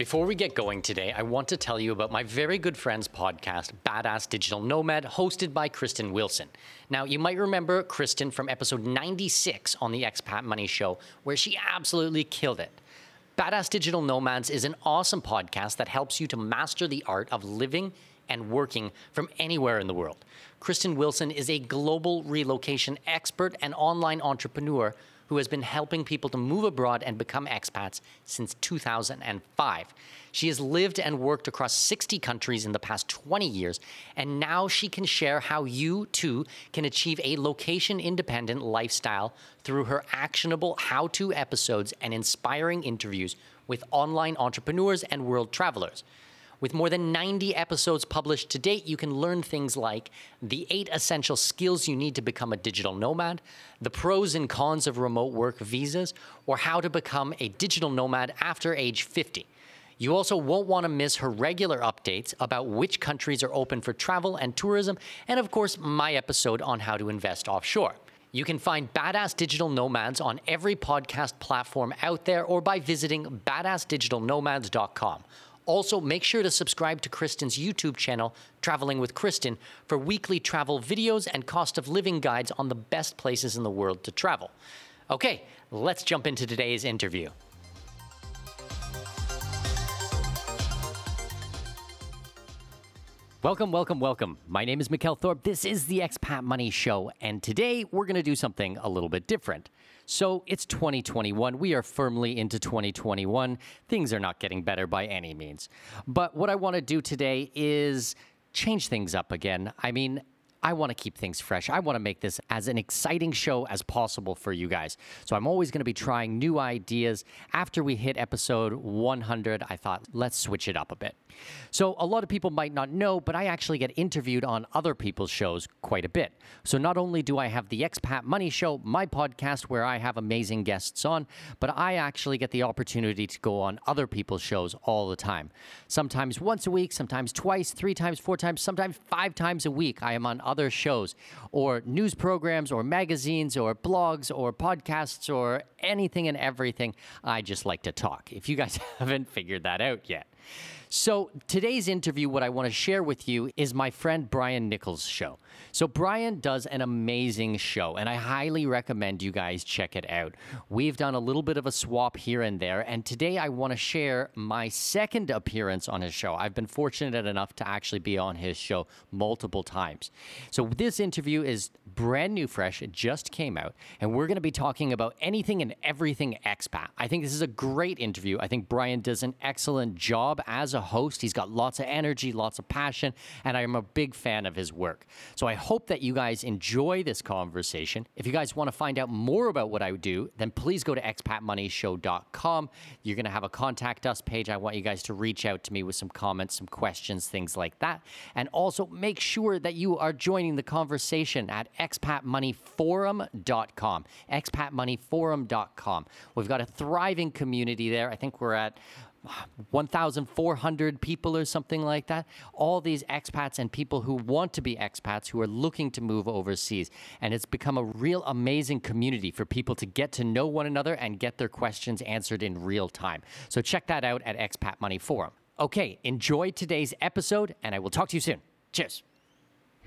Before we get going today, I want to tell you about my very good friend's podcast, Badass Digital Nomad, hosted by Kristen Wilson. Now, you might remember Kristen from episode 96 on the Expat Money Show, where she absolutely killed it. Badass Digital Nomads is an awesome podcast that helps you to master the art of living and working from anywhere in the world. Kristen Wilson is a global relocation expert and online entrepreneur who has been helping people to move abroad and become expats since 2005. She has lived and worked across 60 countries in the past 20 years, and now she can share how you too can achieve a location independent lifestyle through her actionable how to episodes and inspiring interviews with online entrepreneurs and world travelers. With more than 90 episodes published to date, you can learn things like the eight essential skills you need to become a digital nomad, the pros and cons of remote work visas, or how to become a digital nomad after age 50. You also won't want to miss her regular updates about which countries are open for travel and tourism, and of course, my episode on how to invest offshore. You can find Badass Digital Nomads on every podcast platform out there or by visiting badassdigitalnomads.com. Also, make sure to subscribe to Kristen's YouTube channel, Traveling with Kristen, for weekly travel videos and cost of living guides on the best places in the world to travel. Okay, let's jump into today's interview. Welcome, welcome, welcome. My name is Mikkel Thorup. This is the Expat Money Show, and today we're going to do something a little bit different. So it's 2021. We are firmly into 2021. Things are not getting better by any means. But what I want to do today is change things up again. I mean, I want to keep things fresh. I want to make this as an exciting show as possible for you guys. So I'm always going to be trying new ideas. After we hit episode 100, I thought, let's switch it up a bit. So a lot of people might not know, but I actually get interviewed on other people's shows quite a bit. So not only do I have the Expat Money Show, my podcast where I have amazing guests on, but I actually get the opportunity to go on other people's shows all the time. Sometimes once a week, sometimes twice, three times, four times, sometimes five times a week. I am on other shows or news programs or magazines or blogs or podcasts or anything and everything. I just like to talk. If you guys haven't figured that out yet. So, today's interview, what I want to share with you is my friend Brian Nichols' show. So, Brian does an amazing show, and I highly recommend you guys check it out. We've done a little bit of a swap here and there, and today I want to share my second appearance on his show. I've been fortunate enough to actually be on his show multiple times. So, this interview is brand new, fresh, it just came out, and we're going to be talking about anything and everything expat. I think this is a great interview. I think Brian does an excellent job as a host. He's got lots of energy, lots of passion, and I am a big fan of his work. So I hope that you guys enjoy this conversation. If you guys want to find out more about what I do, then please go to expatmoneyshow.com. You're going to have a contact us page. I want you guys to reach out to me with some comments, some questions, things like that. And also make sure that you are joining the conversation at expatmoneyforum.com. expatmoneyforum.com. We've got a thriving community there. I think we're at 1,400 people or something like that. All these expats and people who want to be expats who are looking to move overseas. And it's become a real amazing community for people to get to know one another and get their questions answered in real time. So check that out at Expat Money Forum. Okay, enjoy today's episode, and I will talk to you soon. Cheers.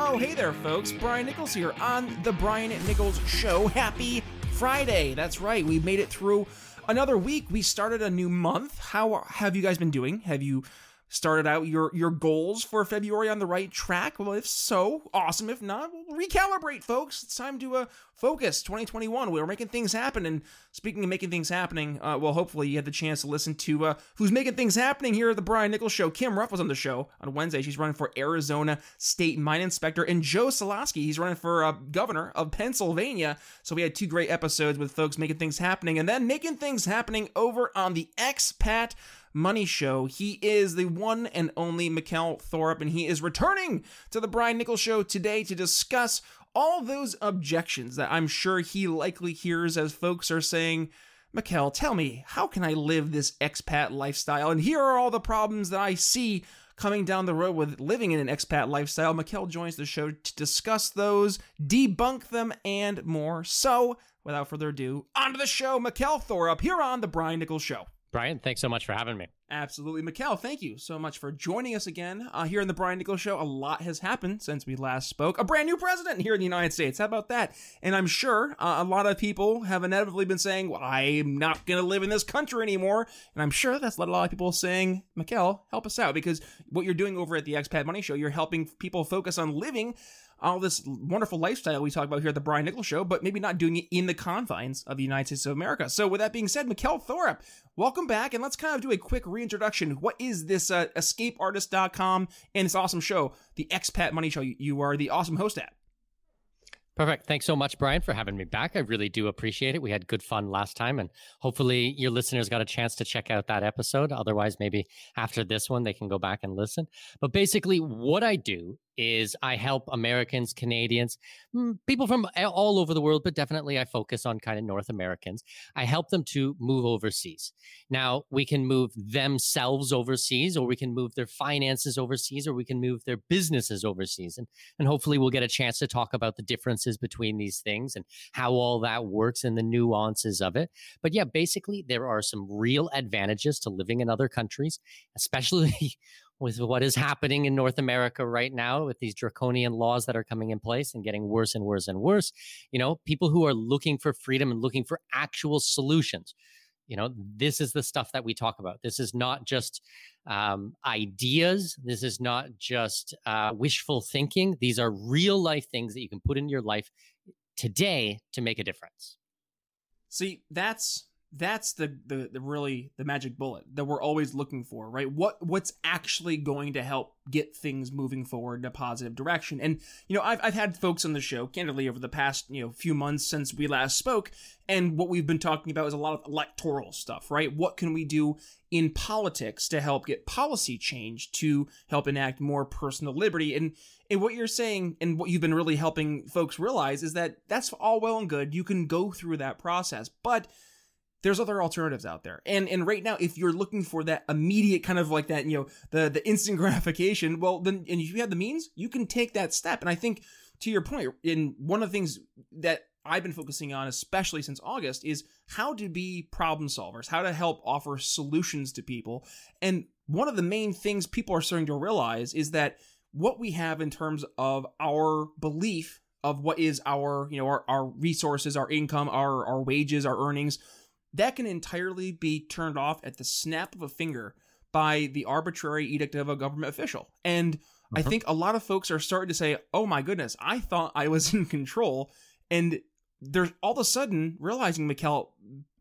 Oh, hey there, folks. Brian Nichols here on The Brian Nichols Show. Happy Friday. That's right. We made it through another week. We started a new month. How have you guys been doing? Have you started out your your goals for February on the right track? Well, if so, awesome. If not, we'll recalibrate, folks. It's time to uh, focus. 2021. We're making things happen. And speaking of making things happening, uh, well, hopefully you had the chance to listen to uh, who's making things happening here at the Brian Nichols Show. Kim Ruff was on the show on Wednesday. She's running for Arizona State Mine Inspector, and Joe Soloski. He's running for uh, governor of Pennsylvania. So we had two great episodes with folks making things happening, and then making things happening over on the expat Money Show. He is the one and only Mikkel Thorup, and he is returning to the Brian Nichols Show today to discuss all those objections that I'm sure he likely hears as folks are saying, Mikkel, tell me, how can I live this expat lifestyle? And here are all the problems that I see coming down the road with living in an expat lifestyle. Mikkel joins the show to discuss those, debunk them, and more. So, without further ado, on to the show, Mikkel Thorup here on The Brian Nichols Show. Brian, thanks so much for having me. Absolutely. Mikkel, thank you so much for joining us again uh, here in the Brian Nichols Show. A lot has happened since we last spoke. A brand new president here in the United States. How about that? And I'm sure uh, a lot of people have inevitably been saying, well, I'm not going to live in this country anymore. And I'm sure that's led a lot of people saying, Mikkel, help us out. Because what you're doing over at the Expat Money Show, you're helping people focus on living all this wonderful lifestyle we talk about here at the Brian Nichols Show, but maybe not doing it in the confines of the United States of America. So, with that being said, Mikkel Thorup, welcome back, and let's kind of do a quick reintroduction. What is this uh, EscapeArtist.com and this awesome show, the Expat Money Show? You are the awesome host at. Perfect. Thanks so much, Brian, for having me back. I really do appreciate it. We had good fun last time, and hopefully, your listeners got a chance to check out that episode. Otherwise, maybe after this one, they can go back and listen. But basically, what I do is I help Americans, Canadians, mm, people from all over the world, but definitely I focus on kind of North Americans. I help them to move overseas. Now, we can move themselves overseas, or we can move their finances overseas, or we can move their businesses overseas. And, and hopefully, we'll get a chance to talk about the differences between these things and how all that works and the nuances of it. But yeah, basically, there are some real advantages to living in other countries, especially with what is happening in North America right now with these draconian laws that are coming in place and getting worse and worse and worse. You know, people who are looking for freedom and looking for actual solutions. You know, this is the stuff that we talk about. This is not just um, ideas. This is not just uh, wishful thinking. These are real life things that you can put in your life today to make a difference. See, that's that's the, the the really the magic bullet that we're always looking for right? What what's actually going to help get things moving forward in a positive direction? And you know i've, I've had folks on the show candidly over the past you know few months since we last spoke and what we've been talking about is a lot of electoral stuff right? What can we do in politics to help get policy change to help enact more personal liberty? And and what you're saying and what you've been really helping folks realize is that that's all well and good. You can go through that process but there's other alternatives out there. And and right now, if you're looking for that immediate kind of like that, you know, the the instant gratification, well then and if you have the means, you can take that step. And I think to your point, in one of the things that I've been focusing on, especially since August, is how to be problem solvers, how to help offer solutions to people. And one of the main things people are starting to realize is that what we have in terms of our belief of what is our, you know, our, our resources, our income, our, our wages, our earnings, that can entirely be turned off at the snap of a finger by the arbitrary edict of a government official. And uh-huh. I think a lot of folks are starting to say, oh my goodness, I thought I was in control. And they're all of a sudden realizing, Mikkel,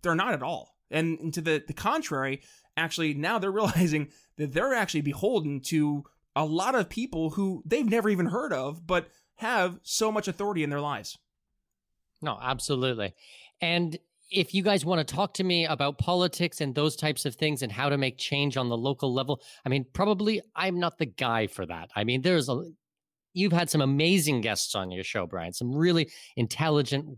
they're not at all. And, and to the, the contrary, actually, now they're realizing that they're actually beholden to a lot of people who they've never even heard of, but have so much authority in their lives. No, absolutely. And if you guys want to talk to me about politics and those types of things and how to make change on the local level, I mean, probably I'm not the guy for that. I mean, there's a you've had some amazing guests on your show, Brian, some really intelligent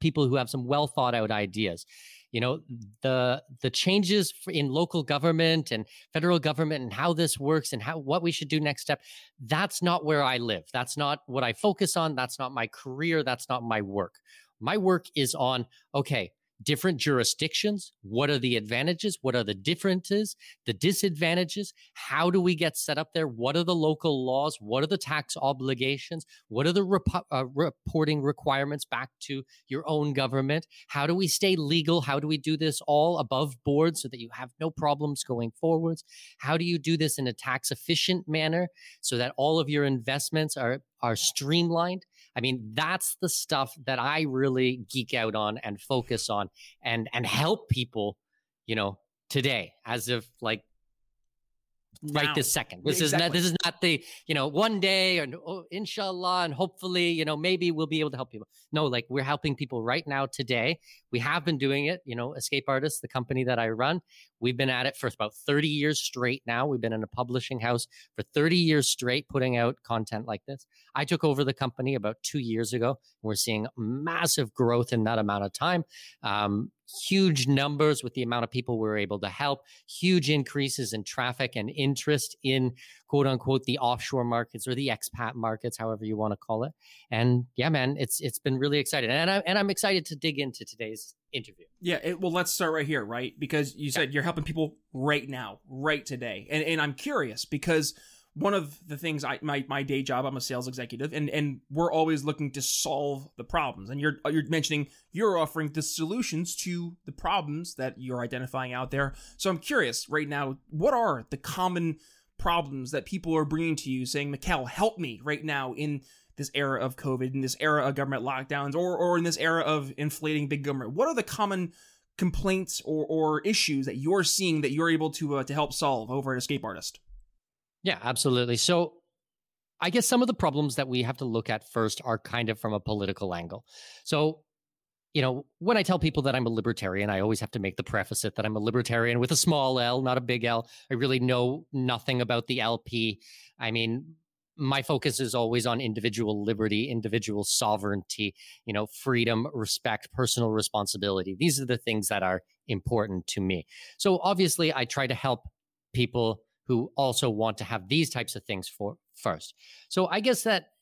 people who have some well thought out ideas. You know, the the changes in local government and federal government and how this works and how what we should do next step, that's not where I live. That's not what I focus on. That's not my career. That's not my work. My work is on, okay, different jurisdictions. What are the advantages? What are the differences, the disadvantages? How do we get set up there? What are the local laws? What are the tax obligations? What are the rep- uh, reporting requirements back to your own government? How do we stay legal? How do we do this all above board so that you have no problems going forwards? How do you do this in a tax efficient manner so that all of your investments are are streamlined? I mean, that's the stuff that I really geek out on and focus on and and help people, you know, today as of like now. right this second. This exactly. is not this is not the, you know, one day and oh, inshallah and hopefully, you know, maybe we'll be able to help people. No, like we're helping people right now today. We have been doing it, you know, Escape Artists, the company that I run. We've been at it for about 30 years straight now. We've been in a publishing house for 30 years straight putting out content like this. I took over the company about 2 years ago. We're seeing massive growth in that amount of time. Um, huge numbers with the amount of people we are able to help, huge increases in traffic and interest in quote unquote the offshore markets or the expat markets, however you want to call it. And yeah, man, it's it's been really exciting, and I and I'm excited to dig into today's interview. Yeah, it, well, let's start right here, right? Because you said yeah. you're helping people right now, right today, and and I'm curious because one of the things I my my day job I'm a sales executive and and we're always looking to solve the problems and you're you're mentioning you're offering the solutions to the problems that you're identifying out there so I'm curious right now what are the common problems that people are bringing to you saying Mikkel help me right now in this era of covid in this era of government lockdowns or or in this era of inflating big government what are the common complaints or or issues that you're seeing that you're able to uh, to help solve over at escape artist yeah, absolutely. So I guess some of the problems that we have to look at first are kind of from a political angle. So, you know, when I tell people that I'm a libertarian, I always have to make the preface it that I'm a libertarian with a small L, not a big L. I really know nothing about the LP. I mean, my focus is always on individual liberty, individual sovereignty, you know, freedom, respect, personal responsibility. These are the things that are important to me. So obviously, I try to help people who also want to have these types of things for first. So I guess that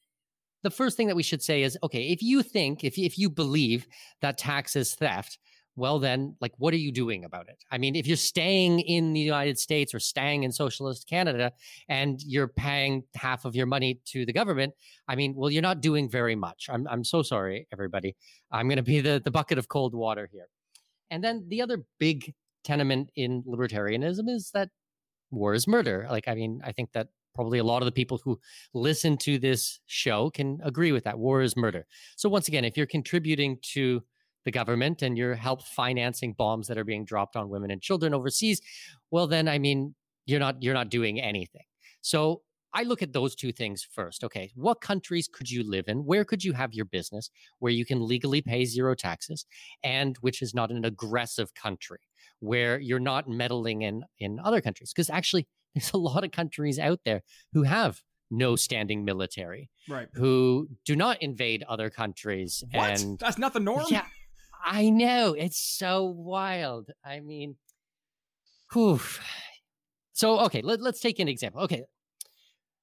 the first thing that we should say is okay, if you think, if, if you believe that tax is theft, well, then, like, what are you doing about it? I mean, if you're staying in the United States or staying in socialist Canada and you're paying half of your money to the government, I mean, well, you're not doing very much. I'm, I'm so sorry, everybody. I'm going to be the, the bucket of cold water here. And then the other big tenement in libertarianism is that war is murder. Like, I mean, I think that probably a lot of the people who listen to this show can agree with that. War is murder. So, once again, if you're contributing to the government and you're help financing bombs that are being dropped on women and children overseas, well, then, I mean, you're not you're not doing anything. So I look at those two things first. Okay, what countries could you live in? Where could you have your business where you can legally pay zero taxes and which is not an aggressive country? where you're not meddling in in other countries because actually there's a lot of countries out there who have no standing military right who do not invade other countries what? and that's not the norm yeah i know it's so wild i mean whew. so okay let, let's take an example okay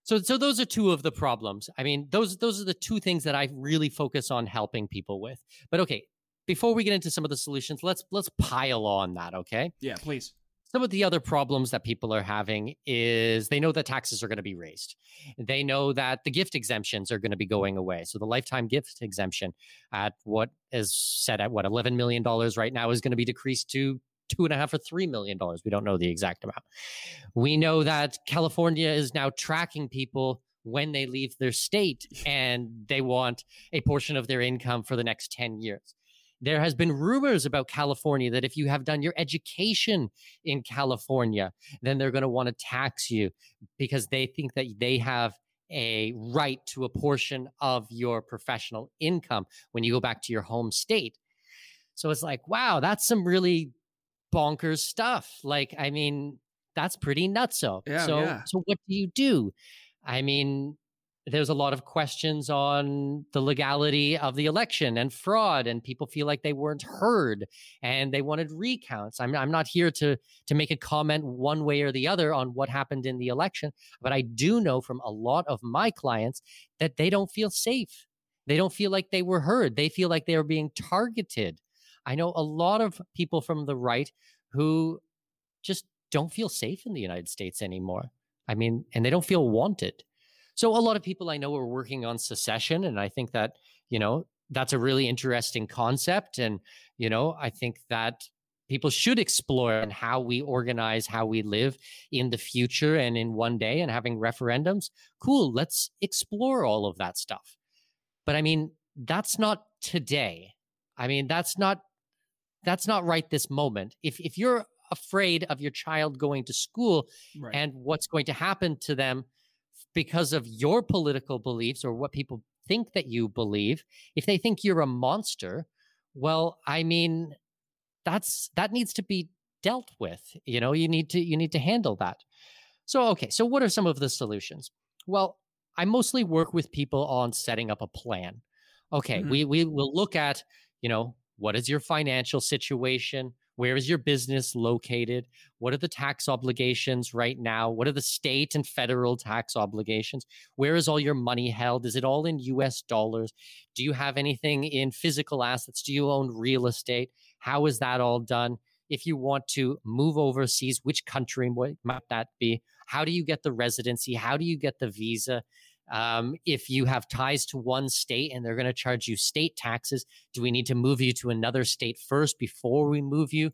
so so those are two of the problems i mean those those are the two things that i really focus on helping people with but okay before we get into some of the solutions, let's let's pile on that, okay? Yeah, please. Some of the other problems that people are having is they know that taxes are going to be raised. They know that the gift exemptions are going to be going away. So the lifetime gift exemption at what is set at what $11 million right now is going to be decreased to two and a half or three million dollars. We don't know the exact amount. We know that California is now tracking people when they leave their state and they want a portion of their income for the next 10 years There has been rumors about California that if you have done your education in California, then they're going to want to tax you because they think that they have a right to a portion of your professional income when you go back to your home state. So it's like, wow, that's some really bonkers stuff. Like, I mean, that's pretty nutso. Yeah, so, yeah. so what do you do? I mean, there's a lot of questions on the legality of the election and fraud and people feel like they weren't heard and they wanted recounts. I'm, I'm not here to to make a comment one way or the other on what happened in the election but i do know from a lot of my clients that they don't feel safe. They don't feel like they were heard. They feel like they are being targeted. I know a lot of people from the right who just don't feel safe in the united states anymore. I mean and they don't feel wanted so a lot of people I know are working on secession, and I think that you know that's a really interesting concept, and you know I think that people should explore and how we organize how we live in the future and in one day and having referendums. Cool let's explore all of that stuff. But i mean that's not today. I mean that's not that's not right this moment. If if you're afraid of your child going to school Right. and what's going to happen to them because of your political beliefs or what people think that you believe if they think you're a monster well i mean that's that needs to be dealt with you know you need to you need to handle that. So okay so what are some of the solutions? Well i mostly work with people on setting up a plan. Okay Mhm. we we will look at you know what is your financial situation where is your business located? What are the tax obligations right now? What are the state and federal tax obligations? Where is all your money held? Is it all in us dollars? Do you have anything in physical assets? Do you own real estate? How is that all done? If you want to move overseas which country might that be? How do you get the residency? How do you get the visa um, if you have ties to one state and they're going to charge you state taxes do we need to move you to another state first before we move you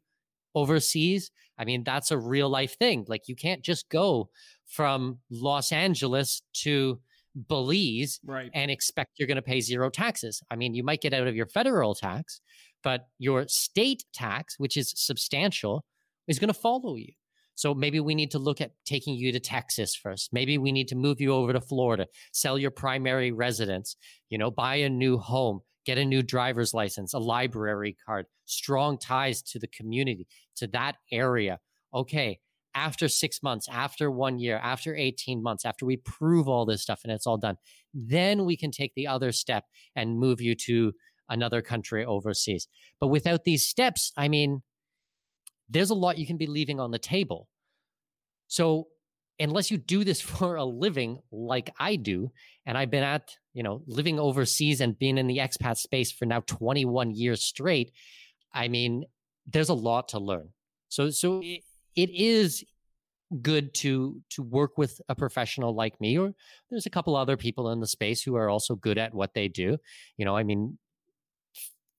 overseas i mean that's a real life thing like you can't just go from los angeles to belize right. and expect you're going to pay zero taxes. I mean, you might get out of your federal tax, but your state tax, which is substantial, is going to follow you. So maybe we need to look at taking you to Texas first. Maybe we need to move you over to Florida, sell your primary residence, you know, buy a new home, get a new driver's license, a library card, strong ties to the community, to that area. Okay, after six months, after one year, after 18 months, after we prove all this stuff and it's all done, then we can take the other step and move you to another country overseas. But without these steps, I mean, there's a lot you can be leaving on the table. So, unless you do this for a living like I do, and I've been at, you know, living overseas and being in the expat space for now 21 years straight, I mean, there's a lot to learn. So, so it, it is good to to work with a professional like me or there's a couple other people in the space who are also good at what they do you know i mean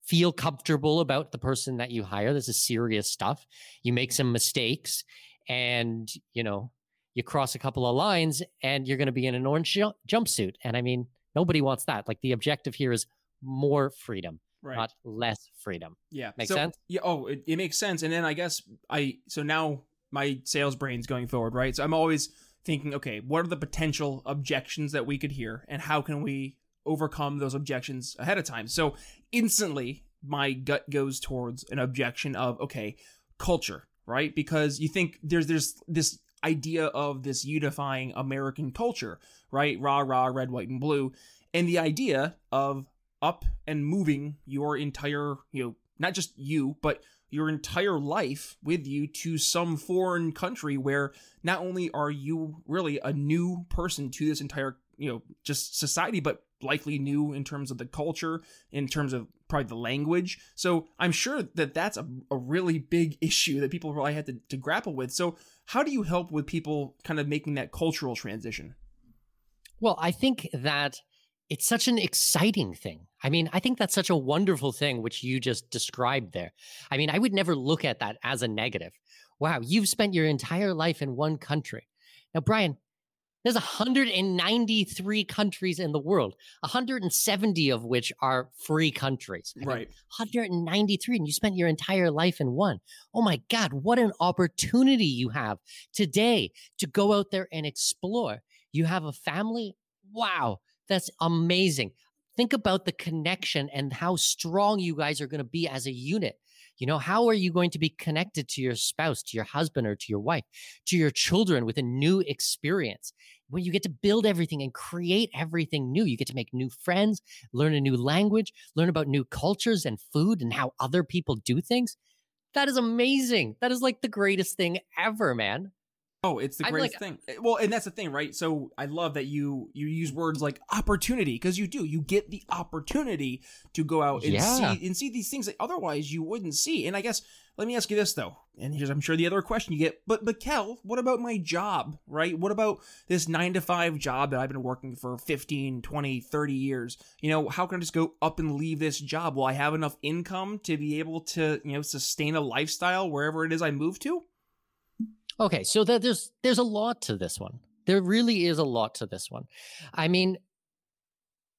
feel comfortable about the person that you hire this is serious stuff you make some mistakes and you know you cross a couple of lines and you're going to be in an orange ju- jumpsuit and i mean nobody wants that like the objective here is more freedom Right. not less freedom Yeah. Make so, sense? Yeah. Oh, it, it makes sense. And then I guess I so now my sales brain's going forward, right? So I'm always thinking, okay, what are the potential objections that we could hear, and how can we overcome those objections ahead of time? So instantly, my gut goes towards an objection of okay, culture, right? Because you think there's there's this idea of this unifying American culture, right? Rah rah, red, white, and blue, and the idea of up and moving your entire, you know, not just you, but your entire life with you to some foreign country where not only are you really a new person to this entire, you know, just society, but likely new in terms of the culture, in terms of probably the language. So I'm sure that that's a, a really big issue that people probably had to, to grapple with. So how do you help with people kind of making that cultural transition? Well, I think that it's such an exciting thing. I mean, I think that's such a wonderful thing, which you just described there. I mean, I would never look at that as a negative. Wow, you've spent your entire life in one country. Now, Brian, There's 193 countries in the world, 170 of which are free countries. I mean, Right. 193, and you spent your entire life in one. Oh my God, what an opportunity you have today to go out there and explore. You have a family. Wow, that's amazing. Think about the connection and how strong you guys are going to be as a unit. You know, how are you going to be connected to your spouse, to your husband, or to your wife, to your children with a new experience? When you get to build everything and create everything new, you get to make new friends, learn a new language, learn about new cultures and food and how other people do things. That is amazing. That is like the greatest thing ever, man. Oh, it's the greatest like- thing. Eh, Well, and that's the thing, right? So I love that you you use words like opportunity because you do. You get the opportunity to go out and Yeah. see and see these things that otherwise you wouldn't see. And I guess let me ask you this though. And here's I'm sure the other question you get, but but Kel, what about my job, right? What about this 9 to 5 job that I've been working for 15, 20, 30 years? You know, how can I just go up and leave this job? Will I have enough income to be able to, you know, sustain a lifestyle wherever it is I move to? Okay, so that there's there's a lot to this one. There really is a lot to this one. I mean,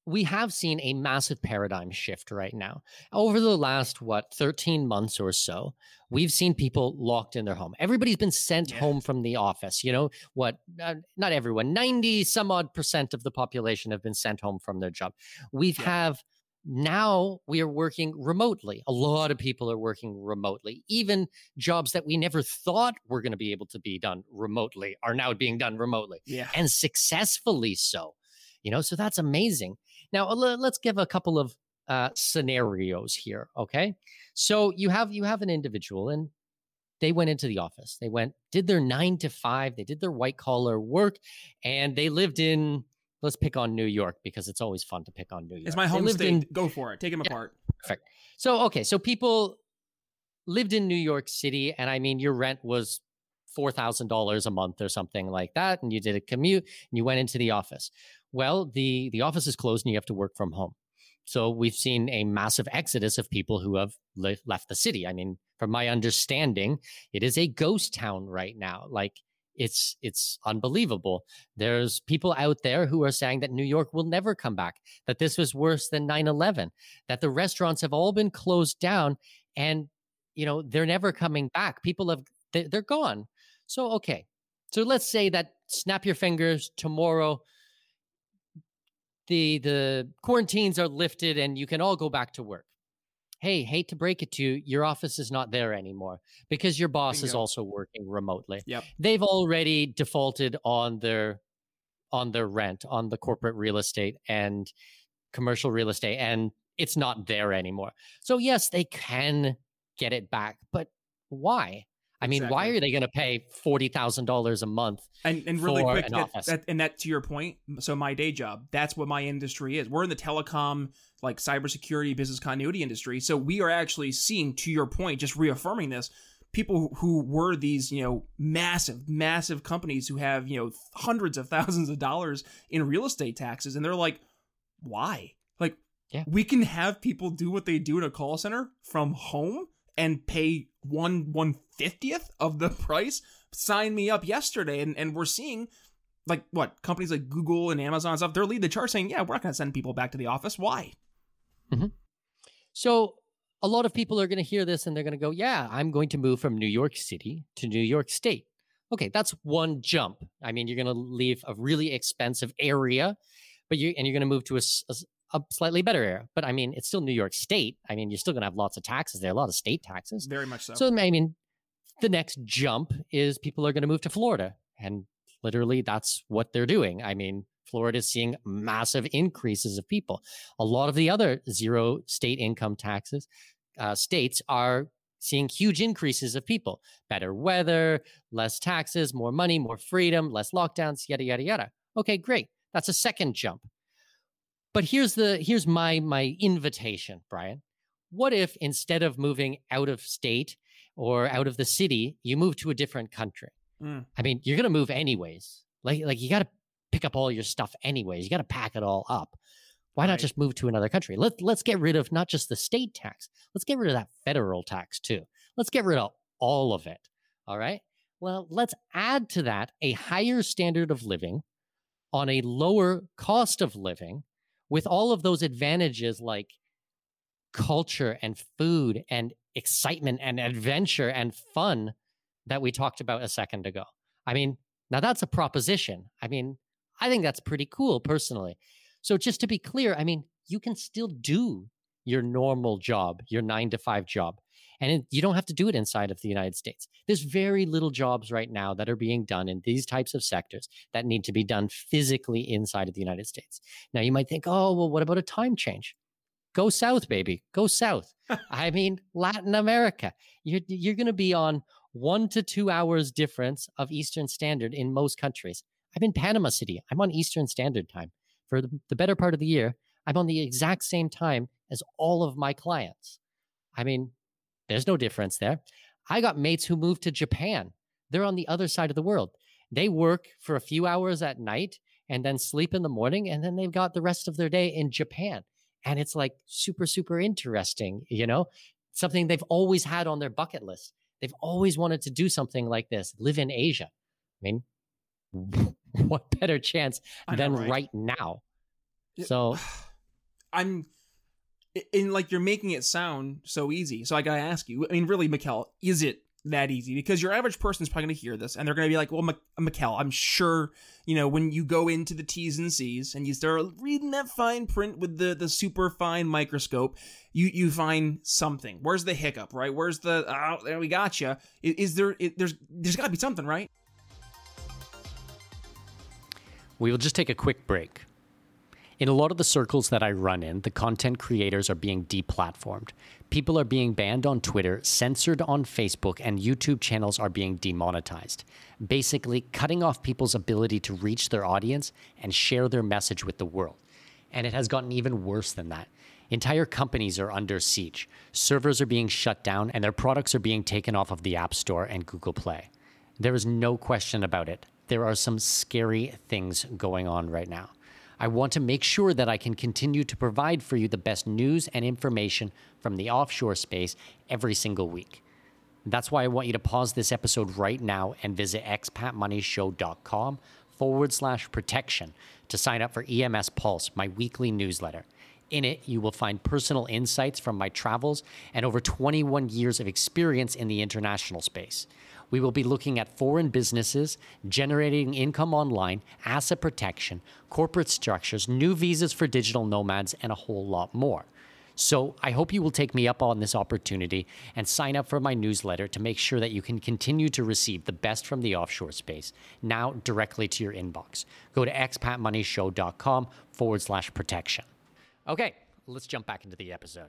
we have seen a massive paradigm shift right now. Over the last what 13 months or so, we've seen people locked in their home. Everybody's been sent Yeah. home from the office, you know, what uh, not everyone, 90 some odd percent of the population have been sent home from their job. We've Yeah. have now we are working remotely. A lot of people are working remotely. Even jobs that we never thought were going to be able to be done remotely are now being done remotely Yeah. and successfully so. You know, so that's amazing. Now uh, let's give a couple of uh, scenarios here. Okay, so you have you have an individual and they went into the office. They went did their nine to five. They did their white collar work, and they lived in. Let's pick on New York because it's always fun to pick on New York. It's my home state. in- Go for it. Take them Yeah. apart. so okay, so people lived in New York City, and I mean your rent was four thousand dollars a month or something like that, and you did a commute and you went into the office. Well, the the office is closed and you have to work from home. So we've seen a massive exodus of people who have le- left the city. I mean, from my understanding, it is a ghost town right now. Like it's it's unbelievable. There's people out there who are saying that New York will never come back, that this was worse than 9/11, that the restaurants have all been closed down and you know, they're never coming back. People have they- they're gone. So okay. So let's say that snap your fingers tomorrow the the quarantines are lifted and you can all go back to work. Hey, hate to break it to you, your office is not there anymore because your boss is also working remotely. Yep. They've already defaulted on their on their rent on the corporate real estate and commercial real estate and it's not there anymore. So yes, they can get it back, but why? I mean, why are they going to pay forty thousand dollars a month? And and really quick, an that, that, and that to your point. So my day job, that's what my industry is. We're in the telecom, like cybersecurity, business continuity industry. So we are actually seeing, to your point, just reaffirming this. People who were these, you know, massive, massive companies who have, you know, hundreds of thousands of dollars in real estate taxes, and they're like, why? Like, Yeah. we can have people do what they do in a call center from home and pay one one fiftieth of the price. Sign me up yesterday, and, and we're seeing like what companies like Google and Amazon and stuff. They're leading the chart saying, "Yeah, we're not going to send people back to the office. Why?" Mm-hmm. So a lot of people are going to hear this and they're going to go, "Yeah, I'm going to move from New York City to New York State." Okay, that's one jump. I mean, you're going to leave a really expensive area, but you and you're going to move to a slightly better area. But I mean, it's still New York State. I mean, you're still going to have lots of taxes there, a lot of state taxes. Very much so. So I mean, the next jump is people are going to move to Florida, and literally that's what they're doing. I mean, Florida is seeing massive increases of people. A lot of the other zero state income taxes uh, states are seeing huge increases of people. Better weather, less taxes, more money, more freedom, less lockdowns, yada yada yada. Okay, great. That's a second jump. But here's the here's my my invitation, Brian. What if instead of moving out of state or out of the city, you move to a different country? Mm. I mean, you're gonna move anyways. Like like you got to pick up all your stuff anyways. You got to pack it all up. Why not just move to another country? Let let's get rid of not just the state tax. Let's get rid of that federal tax too. Let's get rid of all of it. All right. Well, let's add to that a higher standard of living on a lower cost of living with all of those advantages like culture and food and excitement and adventure and fun that we talked about a second ago. I mean, now that's a proposition. I mean, I think that's pretty cool personally. So just to be clear, I mean, you can still do your normal job, your 9 to 5 job. And it, you don't have to do it inside of the United States. There's very little jobs right now that are being done in these types of sectors that need to be done physically inside of the United States. Now, you might think, oh, well, what about a time change? Go south, baby. Go south. I mean, Latin America. You're, you're going to be on one to two hours difference of Eastern Standard in most countries. I'm in Panama City. I'm on Eastern Standard Time. For the, better part of the year, I'm on the exact same time as all of my clients. I mean, there's no difference there. I got mates who moved to Japan. They're on the other side of the world. They work for a few hours at night and then sleep in the morning, and then they've got the rest of their day in Japan. And it's like super, super interesting, you know, something they've always had on their bucket list. They've always wanted to do something like this, live in Asia. I mean, what better chance know, than right? right now? So, I'm in like you're making it sound so easy. So I gotta ask you. I mean, really, Mikkel, is it that easy? Because your average person is probably gonna hear this and they're gonna be like, "Well, Mik- Mikkel, I'm sure you know when you go into the T's and C's and you start reading that fine print with the the super fine microscope, you you find something. Where's the hiccup? Right? Where's the oh there we got you? Is, is there? Is, there's there's got to be something, right? We will just take a quick break. In a lot of the circles that I run in, the content creators are being deplatformed. People are being banned on Twitter, censored on Facebook, and YouTube channels are being demonetized. Basically, cutting off people's ability to reach their audience and share their message with the world. And it has gotten even worse than that. Entire companies are under siege. Servers are being shut down, and their products are being taken off of the App Store and Google Play. There is no question about it. There are some scary things going on right now. I want to make sure that I can continue to provide for you the best news and information from the offshore space every single week. That's why I want you to pause this episode right now and visit expatmoneyshow.com forward slash protection to sign up for EMS Pulse, my weekly newsletter. In it, you will find personal insights from my travels and over 21 years of experience in the international space. We will be looking at foreign businesses, generating income online, asset protection, corporate structures, new visas for digital nomads, and a whole lot more. So I hope you will take me up on this opportunity and sign up for my newsletter to make sure that you can continue to receive the best from the offshore space now directly to your inbox. Go to expatmoneyshow.com forward slash protection. Okay, let's jump back into the episode.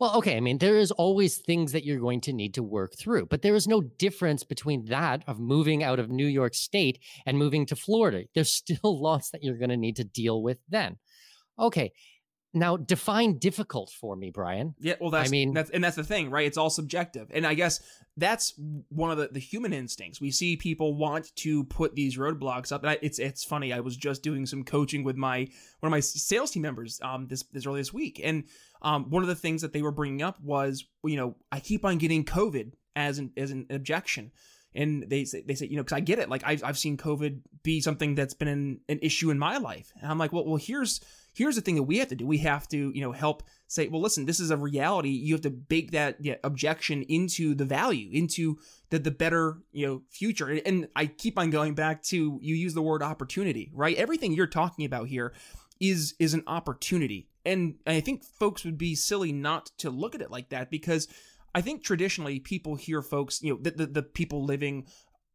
Well, okay. I mean, there is always things that you're going to need to work through, but there is no difference between that of moving out of New York State and moving to Florida. There's still lots that you're going to need to deal with then. Okay. Now, define difficult for me, Brian. Yeah, well, that's I mean- that's and that's the thing, right? It's all subjective, and I guess that's one of the, the human instincts. We see people want to put these roadblocks up. And I, it's it's funny. I was just doing some coaching with my one of my sales team members um this this early this week, and um one of the things that they were bringing up was you know I keep on getting COVID as an as an objection. And they say, they say, you know, because I get it. Like I've, I've seen COVID be something that's been an, an issue in my life, and I'm like, well, well, here's here's the thing that we have to do. We have to, you know, help say, well, listen, this is a reality. You have to bake that objection into the value, into the the better, you know, future. And- And I keep on going back to you use the word opportunity, right? Everything you're talking about here is is an opportunity. And I think folks would be silly not to look at it like that because I think traditionally people hear folks, you know, the, the, the people living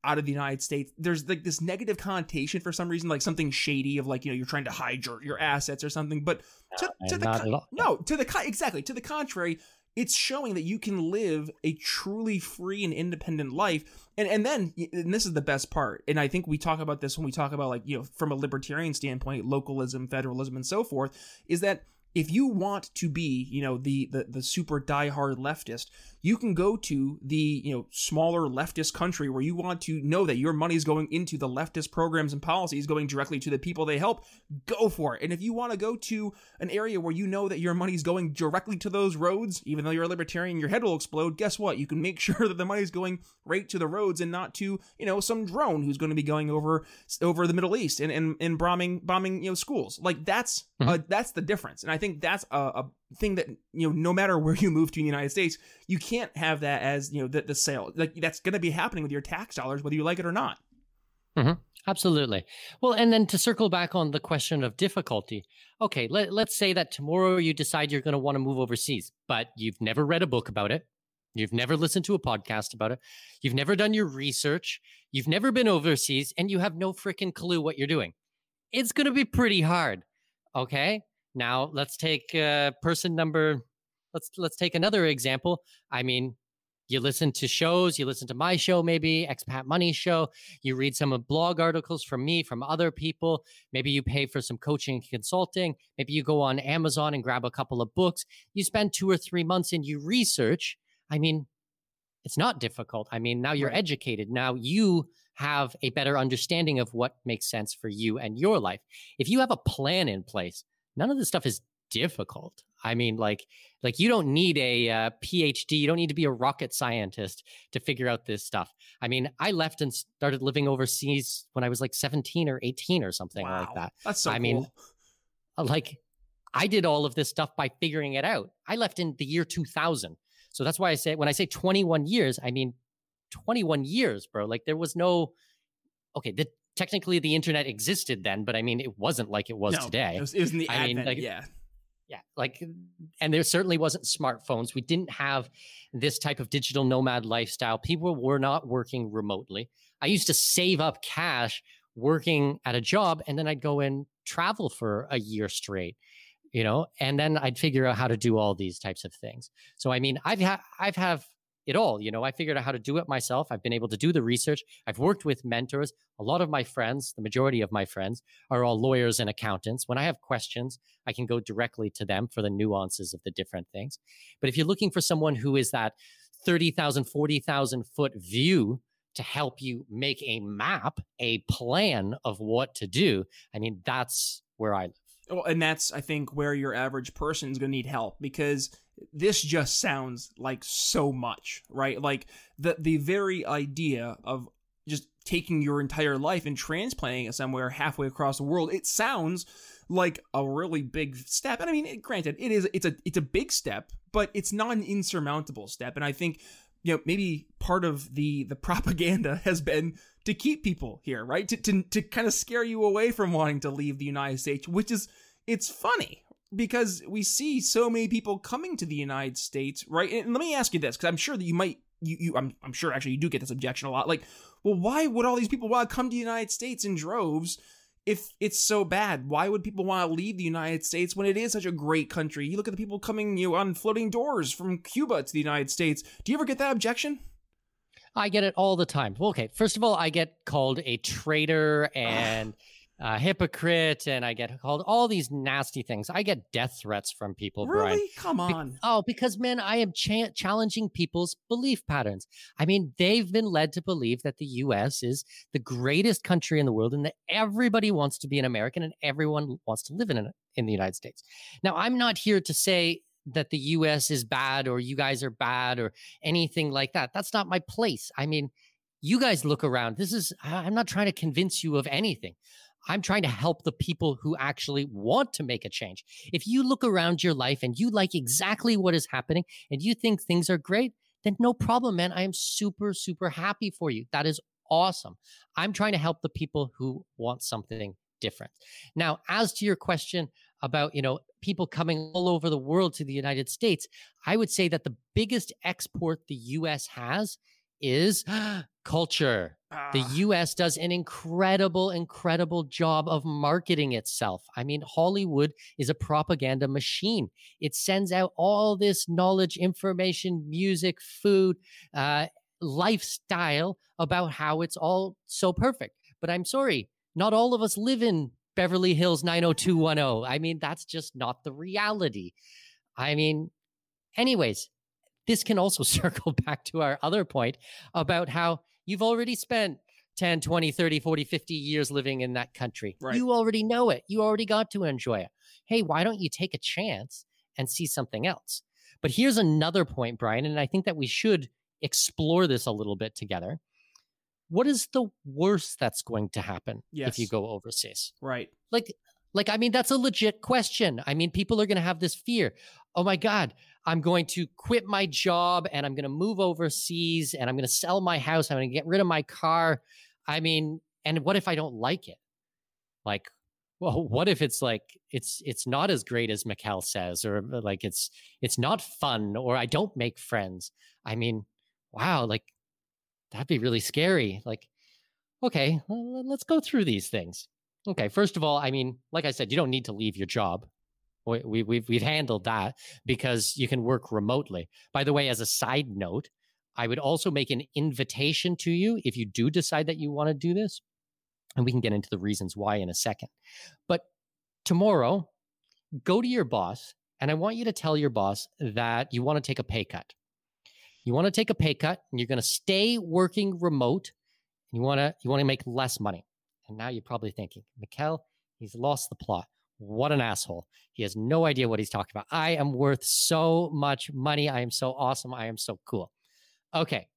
out of the United States, there's like this negative connotation for some reason, like something shady of like, you know, you're trying to hide your, your assets or something. But to, to the con- no, to the exactly to the contrary, it's showing that you can live a truly free and independent life. And and then and this is the best part. And I think we talk about this when we talk about like, you know, from a libertarian standpoint, localism, federalism, and so forth, is that if you want to be, you know, the the the super diehard leftist, you can go to the you know smaller leftist country where you want to know that your money is going into the leftist programs and policies going directly to the people they help. Go for it. And if you want to go to an area where you know that your money is going directly to those roads, even though you're a libertarian, your head will explode. Guess what? You can make sure that the money is going right to the roads and not to you know some drone who's going to be going over over the Middle East and and, and bombing bombing you know schools. Like that's mm-hmm. uh, that's the difference. And I think think that's a, a, thing that you know no matter where you move to in the United States, you can't have that as you know the, the sale. Like that's going to be happening with your tax dollars, whether you like it or not. Mm-hmm. Absolutely. Well, and then to circle back on the question of difficulty, okay, let, let's say that tomorrow you decide you're going to want to move overseas, but you've never read a book about it. You've never listened to a podcast about it. You've never done your research. You've never been overseas and you have no freaking clue what you're doing. It's going to be pretty hard. Okay. Now let's take uh, person number. Let's let's take another example. I mean, you listen to shows, you listen to my show, maybe Expat Money Show. You read some of blog articles from me, from other people. Maybe you pay for some coaching and consulting. Maybe you go on Amazon and grab a couple of books. You spend two or three months and you research. I mean, it's not difficult. I mean, now you're right. educated. Now you have a better understanding of what makes sense for you and your life. If you have a plan in place, none of this stuff is difficult. I mean, like, like you don't need a uh, PhD. You don't need to be a rocket scientist to figure out this stuff. I mean, I left and started living overseas when I was like 17 or 18 or something wow. like that. That's so I cool. mean, uh, like I did all of this stuff by figuring it out. I left in the year 2000. So that's why I say, when I say 21 years, I mean 21 years, bro. Like there was no, okay, the technically the internet existed then, but I mean, it wasn't like it was no, today. It was, it was in the I advent, mean, like, yeah. Yeah, like, and there certainly wasn't smartphones. We didn't have this type of digital nomad lifestyle. People were not working remotely. I used to save up cash working at a job, and then I'd go and travel for a year straight you know and then i'd figure out how to do all these types of things so i mean i've ha- i've have it all. You know, I figured out how to do it myself. I've been able to do the research. I've worked with mentors. A lot of my friends, the majority of my friends, are all lawyers and accountants. When I have questions, I can go directly to them for the nuances of the different things. But if you're looking for someone who is that 30,000, 40,000 foot view to help you make a map, a plan of what to do, I mean, that's where I live. Well, and that's, I think, where your average person is going to need help because this just sounds like so much, right? Like the the very idea of just taking your entire life and transplanting it somewhere halfway across the world. It sounds like a really big step. And I mean, granted, it is it's a it's a big step, but it's not an insurmountable step. And I think you know maybe part of the the propaganda has been to keep people here, right? To to to kind of scare you away from wanting to leave the United States, which is it's funny, because we see so many people coming to the United States, right? And let me ask you this, because I'm sure that you might, you, you, I'm, I'm sure actually you do get this objection a lot. Like, well, why would all these people want to come to the United States in droves if it's so bad? Why would people want to leave the United States when it is such a great country? You look at the people coming, you know, on floating doors from Cuba to the United States. Do you ever get that objection? I get it all the time. Well, okay, first of all, I get called a traitor and a hypocrite and I get called all these nasty things. I get death threats from people, really? Brian. Come on. Be- oh, because man, I am cha- challenging people's belief patterns. I mean, they've been led to believe that the US is the greatest country in the world and that everybody wants to be an American and everyone wants to live in in the United States. Now, I'm not here to say that the US is bad or you guys are bad or anything like that. That's not my place. I mean, you guys look around. This is, I'm not trying to convince you of anything. I'm trying to help the people who actually want to make a change. If you look around your life and you like exactly what is happening and you think things are great, then no problem, man. I am super, super happy for you. That is awesome. I'm trying to help the people who want something different. Now, as to your question about, you know, people coming all over the world to the United States, I would say that the biggest export the US has is culture. The ah. US does an incredible, incredible job of marketing itself. I mean, Hollywood is a propaganda machine. It sends out all this knowledge, information, music, food, uh, lifestyle about how it's all so perfect. But I'm sorry, not all of us live in Beverly Hills 90210. I mean, that's just not the reality. I mean, anyways, this can also circle back to our other point about how you've already spent 10, 20, 30, 40, 50 years living in that country. Right. You already know it. You already got to enjoy it. Hey, why don't you take a chance and see something else? But here's another point, Brian, and I think that we should explore this a little bit together. What is the worst that's going to happen if you go overseas? Right. like like i mean that's a legit question i mean people are going to have this fear oh my god i'm going to quit my job and i'm going to move overseas and i'm going to sell my house. I'm going to get rid of my car. I mean and what if i don't like it? Like well what if it's like it's it's not as great as Mikkel says or uh, like it's it's not fun or i don't make friends. I mean wow like that'd be really scary. Like okay well, let's go through these things. Okay, first of all, I mean, like I said, you don't need to leave your job. We, we, we've we've handled that because you can work remotely. By the way, as a side note, I would also make an invitation to you if you do decide that you want to do this, and we can get into the reasons why in a second. But tomorrow, go to your boss, and I want you to tell your boss that you want to take a pay cut. You want to take a pay cut, and you're going to stay working remote. And you want to you want to make less money. And now you're probably thinking, Mikkel, he's lost the plot. What an asshole. He has no idea what he's talking about. I am worth so much money. I am so awesome. I am so cool. Okay.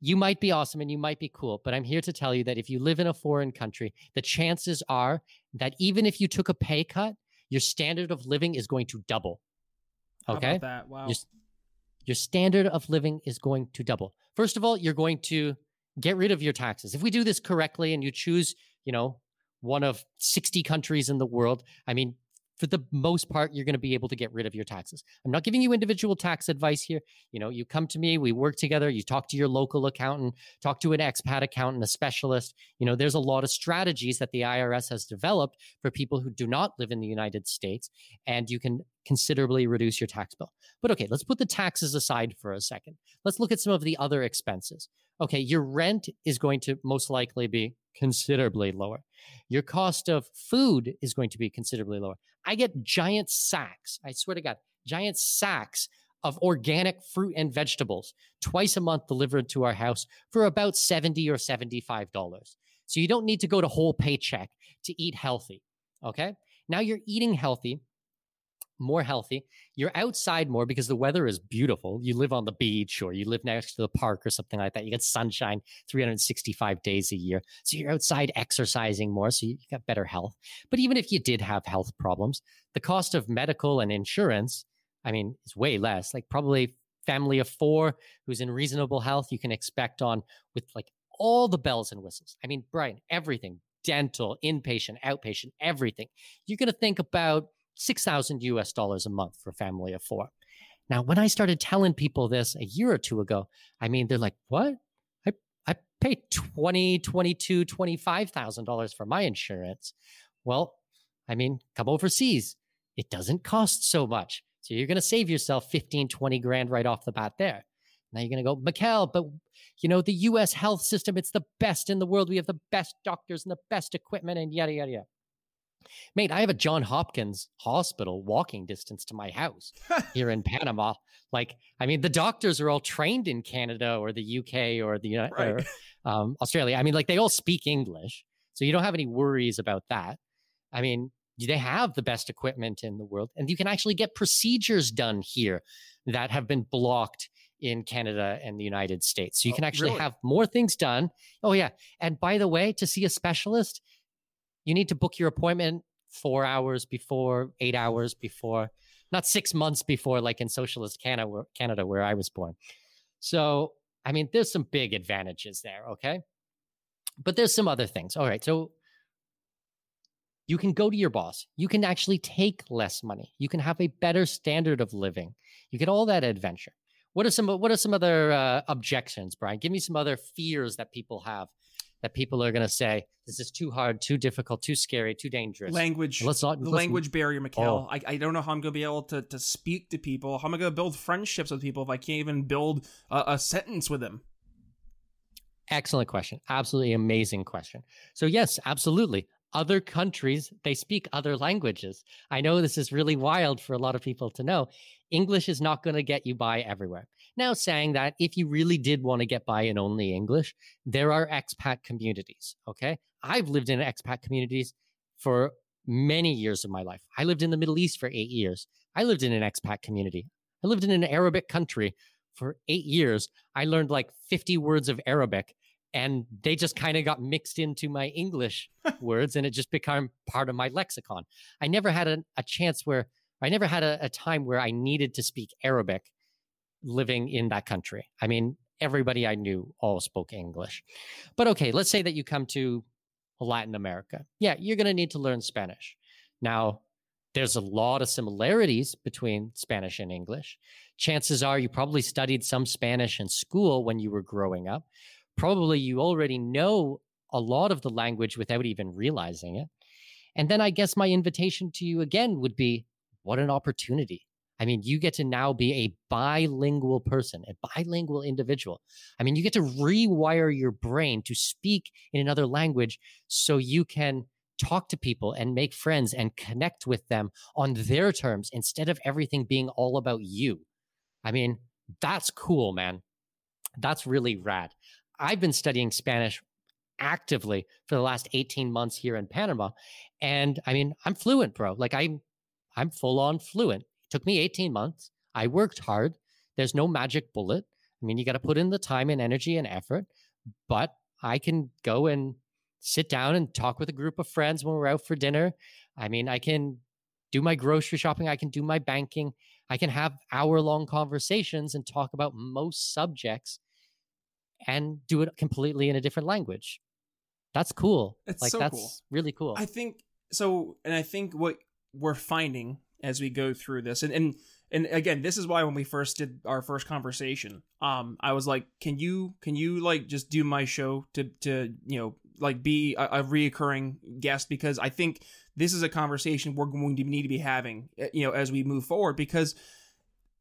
You might be awesome and you might be cool, but I'm here to tell you that if you live in a foreign country, the chances are that even if you took a pay cut, your standard of living is going to double. Okay that? Wow. your, your standard of living is going to double. First of all, you're going to get rid of your taxes. If we do this correctly and you choose, you know, one of 60 countries in the world, I mean, for the most part, you're going to be able to get rid of your taxes. I'm not giving you individual tax advice here. You know, you come to me, we work together, you talk to your local accountant, talk to an expat accountant, a specialist. You know, there's a lot of strategies that the IRS has developed for people who do not live in the United States, and you can considerably reduce your tax bill. But okay, let's put the taxes aside for a second. Let's look at some of the other expenses. Okay, your rent is going to most likely be considerably lower. Your cost of food is going to be considerably lower. I get giant sacks, I swear to God, giant sacks of organic fruit and vegetables twice a month delivered to our house for about 70 or $75. So you don't need to go to whole paycheck to eat healthy. Okay. Now you're eating healthy more healthy. You're outside more because the weather is beautiful. You live on the beach or you live next to the park or something like that. You get sunshine 365 days a year. So you're outside exercising more. So you got better health. But even if you did have health problems, the cost of medical and insurance, I mean, is way less. Like probably family of four who's in reasonable health, you can expect on with like all the bells and whistles. I mean, Brian, everything dental, inpatient, outpatient, everything. You're going to think about 6,000 US dollars a month for a family of four. Now, when I started telling people this a year or two ago, I mean, they're like, what? I, I pay 20, 22, 25,000 dollars for my insurance. Well, I mean, come overseas. It doesn't cost so much. So you're going to save yourself 15, 20 grand right off the bat there. Now you're going to go, Mikkel, but you know, the US health system, it's the best in the world. We have the best doctors and the best equipment and yada, yada, yada. Mate, I have a John Hopkins hospital walking distance to my house here in Panama. Like, I mean, the doctors are all trained in Canada or the UK or the Uni- Right. or, um, Australia. I mean, like they all speak English, so you don't have any worries about that. I mean, they have the best equipment in the world, and you can actually get procedures done here that have been blocked in Canada and the United States. So you Oh, can actually really? have more things done. Oh yeah, and by the way, to see a specialist, you need to book your appointment four hours before, eight hours before, not six months before, like in socialist Canada, Canada, where I was born. So, I mean, there's some big advantages there, okay? But there's some other things. All right. So, you can go to your boss. You can actually take less money. You can have a better standard of living. You get all that adventure. What are some What are some other uh, objections, Brian? Give me some other fears that people have. That people are going to say this is too hard, too difficult, too scary, too dangerous. language Let's not the language barrier Mikkel. Oh. I, I don't know how i'm going to be able to, to speak to people how am i going to build friendships with people if i can't even build a, a sentence with them Excellent question. Absolutely amazing question. So, yes, absolutely. Other countries, they speak other languages. I know this is really wild for a lot of people to know. English is not going to get you by everywhere. Now, saying that, if you really did want to get by in only English, there are expat communities. Okay. I've lived in expat communities for many years of my life. I lived in the Middle East for eight years. I lived in an expat community. I lived in an Arabic country for eight years. I learned like 50 words of Arabic and they just kind of got mixed into my English words and it just became part of my lexicon. I never had a, a chance where I never had a, a, time where I needed to speak Arabic living in that country. I mean, everybody I knew all spoke English. But okay, let's say that you come to Latin America. Yeah, you're going to need to learn Spanish. Now, there's a lot of similarities between Spanish and English. Chances are you probably studied some Spanish in school when you were growing up. Probably you already know a lot of the language without even realizing it. And then I guess my invitation to you again would be what an opportunity. I mean, you get to now be a bilingual person, a bilingual individual. I mean, you get to rewire your brain to speak in another language so you can talk to people and make friends and connect with them on their terms instead of everything being all about you. I mean, that's cool, man. That's really rad. I've been studying Spanish actively for the last 18 months here in Panama. And I mean, I'm fluent, bro. Like I'm I'm full on fluent. Took me 18 months. I worked hard. There's no magic bullet. I mean, you got to put in the time and energy and effort, but I can go and sit down and talk with a group of friends when we're out for dinner. I mean, I can do my grocery shopping, I can do my banking, I can have hour long conversations and talk about most subjects and do it completely in a different language. That's cool. It's like so that's cool. really cool. I think so, and I think what we're finding as we go through this and and and again this is why when we first did our first conversation um i was like can you can you like just do my show to to you know like be a, a reoccurring guest because i think this is a conversation we're going to need to be having eh, you know as we move forward because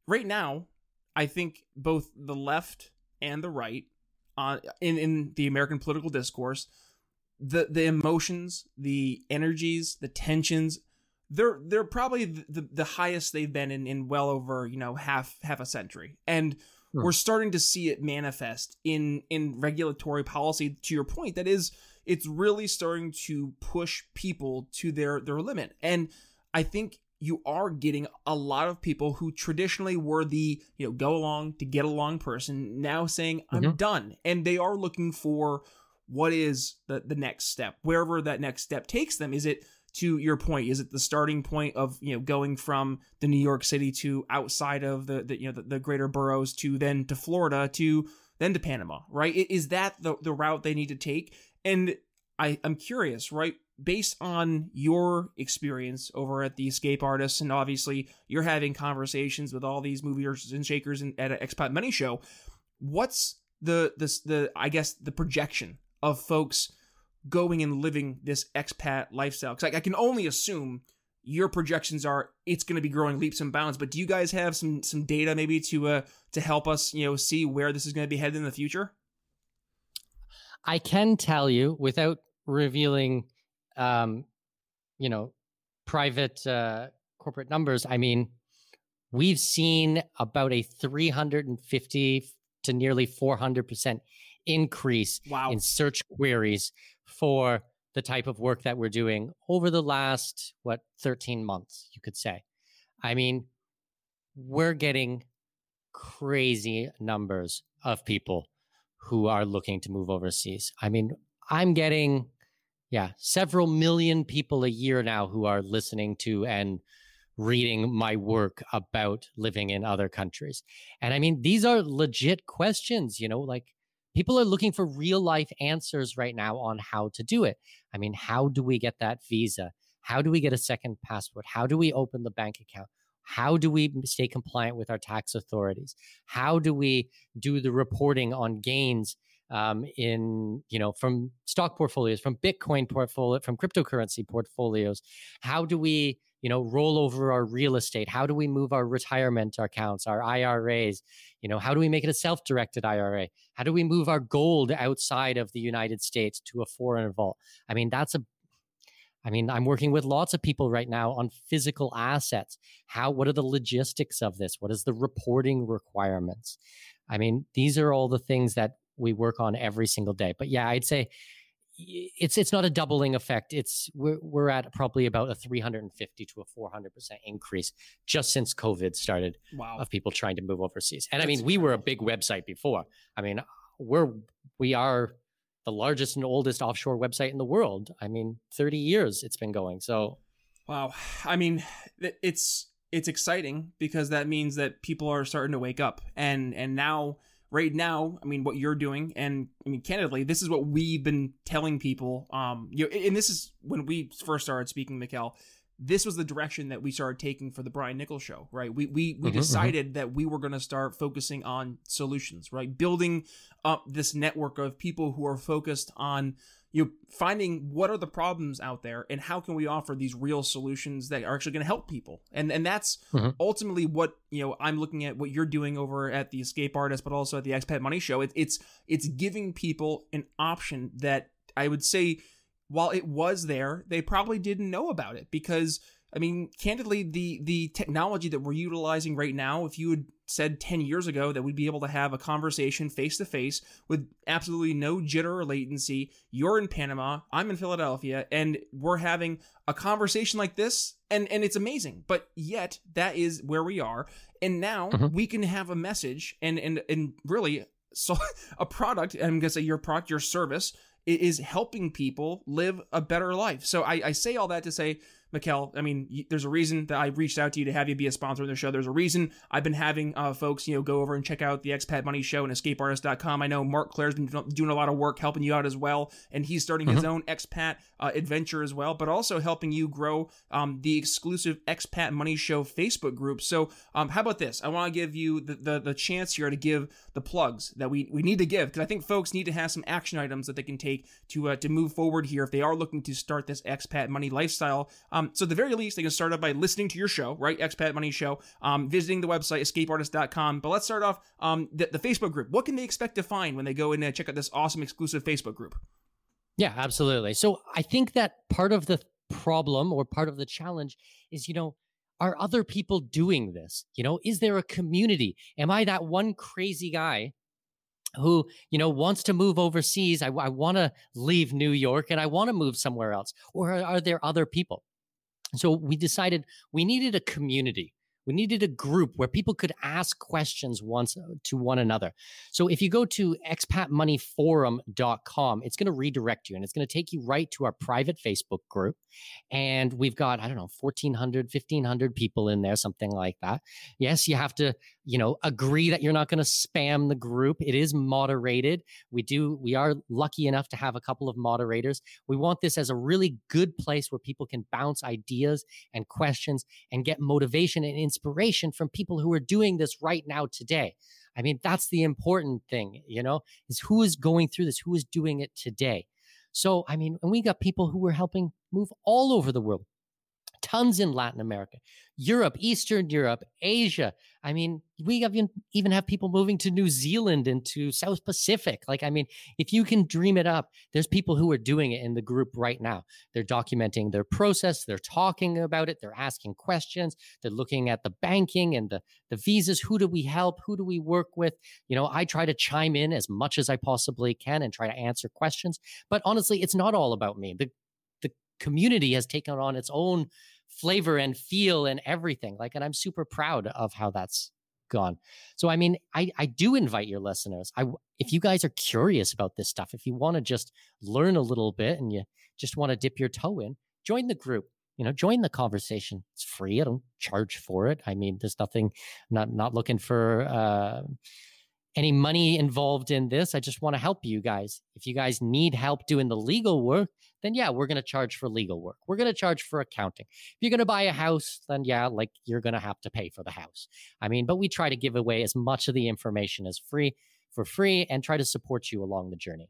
right now i think both the left and the right uh, in in the american political discourse the the emotions the energies the tensions they're they're probably the, the highest they've been in, in well over you know half half a century. And hmm. we're starting to see it manifest in in regulatory policy. To your point that is it's really starting to push people to their their limit. And i think you are getting a lot of people who traditionally were the you know go along to get along person now saying i'm mm-hmm. done. And they are looking for what is the the next step. Wherever that next step takes them is it to your point is it the starting point of you know going from the new york city to outside of the, the you know the, the, greater boroughs to then to florida to then to panama right? Is that the, the route they need to take? And i i'm curious right based on your experience over at the escape artists and obviously you're having conversations with all these movers and shakers at an expat money show what's the the the i guess the projection of folks going and living this expat lifestyle? Because I, I can only assume your projections are it's going to be growing leaps and bounds. But do you guys have some some data maybe to uh to help us you know see where this is going to be headed in the future? I can tell you without revealing, um, you know, private uh, corporate numbers. I mean, we've seen about a 350 to nearly 400 percent increase wow. in search queries for the type of work that we're doing over the last, what, 13 months, you could say. I mean, we're getting crazy numbers of people who are looking to move overseas. I mean, I'm getting, yeah, several million people a year now who are listening to and reading my work about living in other countries. And I mean, these are legit questions, you know, like people are looking for real life answers right now on how to do it. I mean, how do we get that visa? How do we get a second passport? How do we open the bank account? How do we stay compliant with our tax authorities? How do we do the reporting on gains um, in you know from stock portfolios, from Bitcoin portfolio, from cryptocurrency portfolios? How do we you know roll over our real estate? How do we move our retirement accounts, our IRAs? You know, how do we make it a self-directed IRA? How do we move our gold outside of the United States to a foreign vault? I mean, that's a I mean, I'm working with lots of people right now on physical assets. How, what are the logistics of this? What is the reporting requirements? I mean, these are all the things that we work on every single day. But yeah, I'd say it's it's not a doubling effect. It's we're we're at probably about a 350 to a 400 percent increase just since COVID started. Wow. Of people trying to move overseas, and That's I mean, we were a big website before. I mean, we're we are the largest and oldest offshore website in the world. I mean, 30 years it's been going. So, wow. I mean, it's it's exciting because that means that people are starting to wake up and and now right now, I mean, what you're doing, and I mean, candidly, this is what we've been telling people. Um, you know, and this is when we first started speaking, Mikkel. This was the direction that we started taking for the Brian Nichols show, right? We we we mm-hmm, decided mm-hmm. that we were going to start focusing on solutions, right? Building up this network of people who are focused on you know, finding what are the problems out there and how can we offer these real solutions that are actually going to help people and and that's mm-hmm. ultimately what you know i'm looking at what you're doing over at the escape artist but also at the expat money show it, it's it's giving people an option that i would say while it was there they probably didn't know about it because i mean candidly the the technology that we're utilizing right now if you would said 10 years ago that we'd be able to have a conversation face to face with absolutely no jitter or latency. You're in Panama, I'm in Philadelphia, and we're having a conversation like this and and it's amazing. But yet that is where we are. And now mm-hmm. we can have a message and and and really so a product, I'm going to say your product, your service is helping people live a better life. So I, I say all that to say Mikkel, I mean, there's a reason that I reached out to you to have you be a sponsor of the show. There's a reason I've been having uh, folks, you know, go over and check out the Expat Money Show and EscapeArtist.com. I know Mark Claire's been doing a lot of work helping you out as well, and he's starting mm-hmm. his own expat uh, adventure as well, but also helping you grow um, the exclusive Expat Money Show Facebook group. So, um, how about this? I want to give you the, the, the chance here to give the plugs that we, we need to give because I think folks need to have some action items that they can take to uh, to move forward here if they are looking to start this expat money lifestyle. Um, so at the very least, they can start off by listening to your show, right? Expat Money Show, um, visiting the website, escapeartist.com. But let's start off um, the, the Facebook group. What can they expect to find when they go in and check out this awesome exclusive Facebook group? Yeah, absolutely. So I think that part of the problem or part of the challenge is, you know, are other people doing this? You know, is there a community? Am I that one crazy guy who you know wants to move overseas i, I want to leave new york and i want to move somewhere else or are, are, there other people so we decided we needed a community. We needed a group where people could ask questions once uh, to one another. So if you go to expatmoneyforum.com, it's going to redirect you and it's going to take you right to our private Facebook group. And we've got, I don't know, 1,400, 1,500 people in there, something like that. Yes, you have to, you know, agree that you're not going to spam the group. It is moderated. We do, we are lucky enough to have a couple of moderators. We want this as a really good place where people can bounce ideas and questions and get motivation and inspiration from people who are doing this right now today. I mean, that's the important thing, you know, is who is going through this, who is doing it today. So, I mean, and we got people who were helping move all over the world tons in Latin America, Europe, Eastern Europe, Asia. I mean, we even even have people moving to New Zealand and to South Pacific. Like, I mean, if you can dream it up, there's people who are doing it in the group right now. They're documenting their process, they're talking about it, they're asking questions, they're looking at the banking and the the visas. Who do we help? Who do we work with? You know, I try to chime in as much as I possibly can and try to answer questions. But honestly, it's not all about me. The community has taken on its own flavor and feel and everything. Like, and I'm super proud of how that's gone. So, I mean, I, I do invite your listeners. I, if you guys are curious about this stuff, if you want to just learn a little bit and you just want to dip your toe in, join the group. You know, join the conversation. It's free. I don't charge for it. I mean, there's nothing. Not not looking for uh, any money involved in this. I just want to help you guys. If you guys need help doing the legal work, then yeah, we're going to charge for legal work. We're going to charge for accounting. If you're going to buy a house, then yeah, like you're going to have to pay for the house. I mean, but we try to give away as much of the information as free for free and try to support you along the journey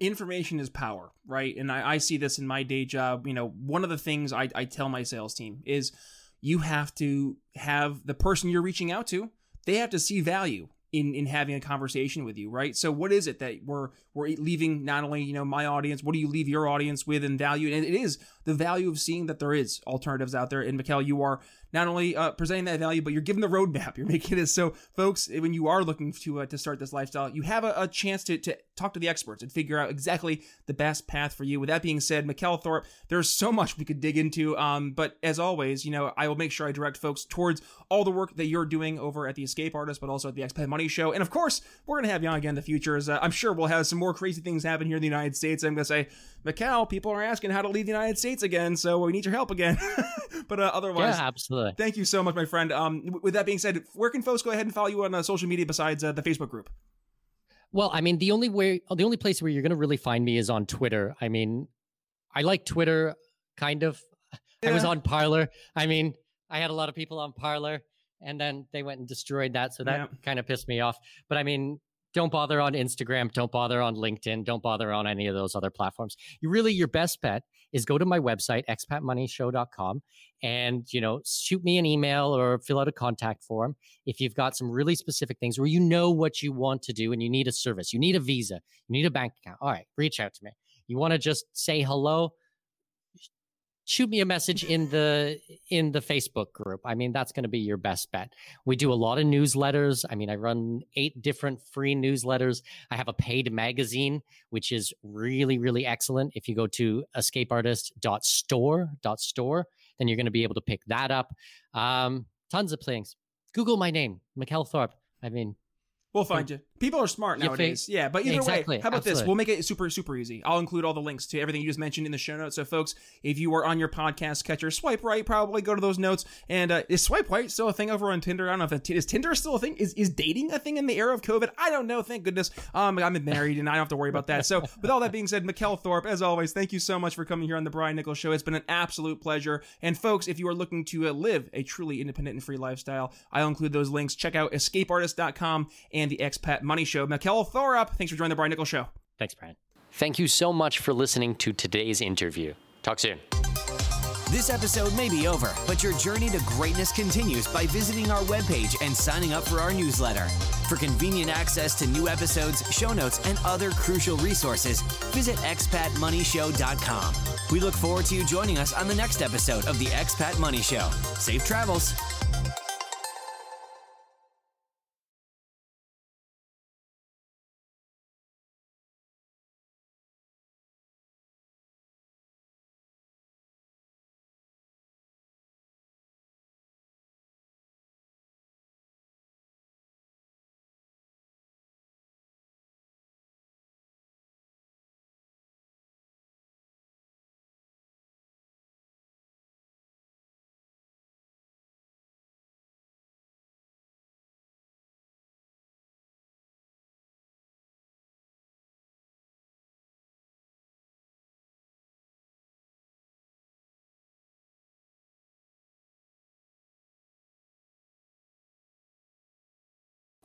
information is power, right? And I, I, see this in my day job. You know, one of the things I, I, tell my sales team is you have to have the person you're reaching out to, they have to see value in in having a conversation with you, right? So what is it that we're we're leaving not only you know my audience, what do you leave your audience with in value? And it is the value of seeing that there is alternatives out there. And Mikkel, you are not only uh, presenting that value, but you're giving the roadmap. You're making this so, folks, when you are looking to uh, to start this lifestyle, you have a, a, chance to, to talk to the experts and figure out exactly the best path for you. With that being said, Mikkel Thorup, there's so much we could dig into. Um, but as always, you know, I will make sure I direct folks towards all the work that you're doing over at the Escape Artist, but also at the Expat Money Show. And of course, we're gonna have you on again in the future. As uh, I'm sure we'll have some more crazy things happen here in the United States. I'm gonna say, Mikkel, people are asking how to leave the United States again, so we need your help again. but uh, otherwise, yeah, absolutely. Thank you so much, my friend. Um, with that being said, where can folks go ahead and follow you on uh, social media besides uh, the Facebook group? Well, I mean, the only way, the only place where you're going to really find me is on Twitter. I mean, I like Twitter, kind of. Yeah. I was on Parler. I mean, I had a lot of people on Parler, and then they went and destroyed that, so that yeah. kind of pissed me off. But I mean, don't bother on Instagram, don't bother on LinkedIn, don't bother on any of those other platforms. You really your best bet is go to my website expatmoneyshow.com and you know shoot me an email or fill out a contact form if you've got some really specific things where you know what you want to do and you need a service, you need a visa, you need a bank account. All right, reach out to me. You want to just say hello? Shoot me a message in the in the Facebook group. I mean, that's going to be your best bet. We do a lot of newsletters. I mean, I run eight different free newsletters. I have a paid magazine, which is really really excellent. If you go to escapeartist.store.store, then you're going to be able to pick that up. Um, tons of things. Google my name, Mikkel Thorup. I mean, We'll find you. People are smart nowadays. Yeah, but either exactly. way, how about Absolutely. this? We'll make it super, super easy. I'll include all the links to everything you just mentioned in the show notes. So, folks, if you are on your podcast catcher, swipe right, probably go to those notes. And uh, is swipe right still a thing over on Tinder? I don't know if it, is Tinder still a thing. Is is dating a thing in the era of COVID? I don't know. Thank goodness. Um, I'm married and I don't have to worry about that. So, with all that being said, Mikkel Thorup, as always, thank you so much for coming here on the Brian Nichols Show. It's been an absolute pleasure. And folks, if you are looking to uh, live a truly independent and free lifestyle, I'll include those links. Check out escapeartist.com and the Expat Money Show. Mikkel Thorup, thanks for joining the Brian Nichols Show. Thanks, Brian. Thank you so much for listening to today's interview. Talk soon. This episode may be over, but your journey to greatness continues by visiting our webpage and signing up for our newsletter. For convenient access to new episodes, show notes, and other crucial resources, visit expatmoneyshow.com. We look forward to you joining us on the next episode of the Expat Money Show. Safe travels.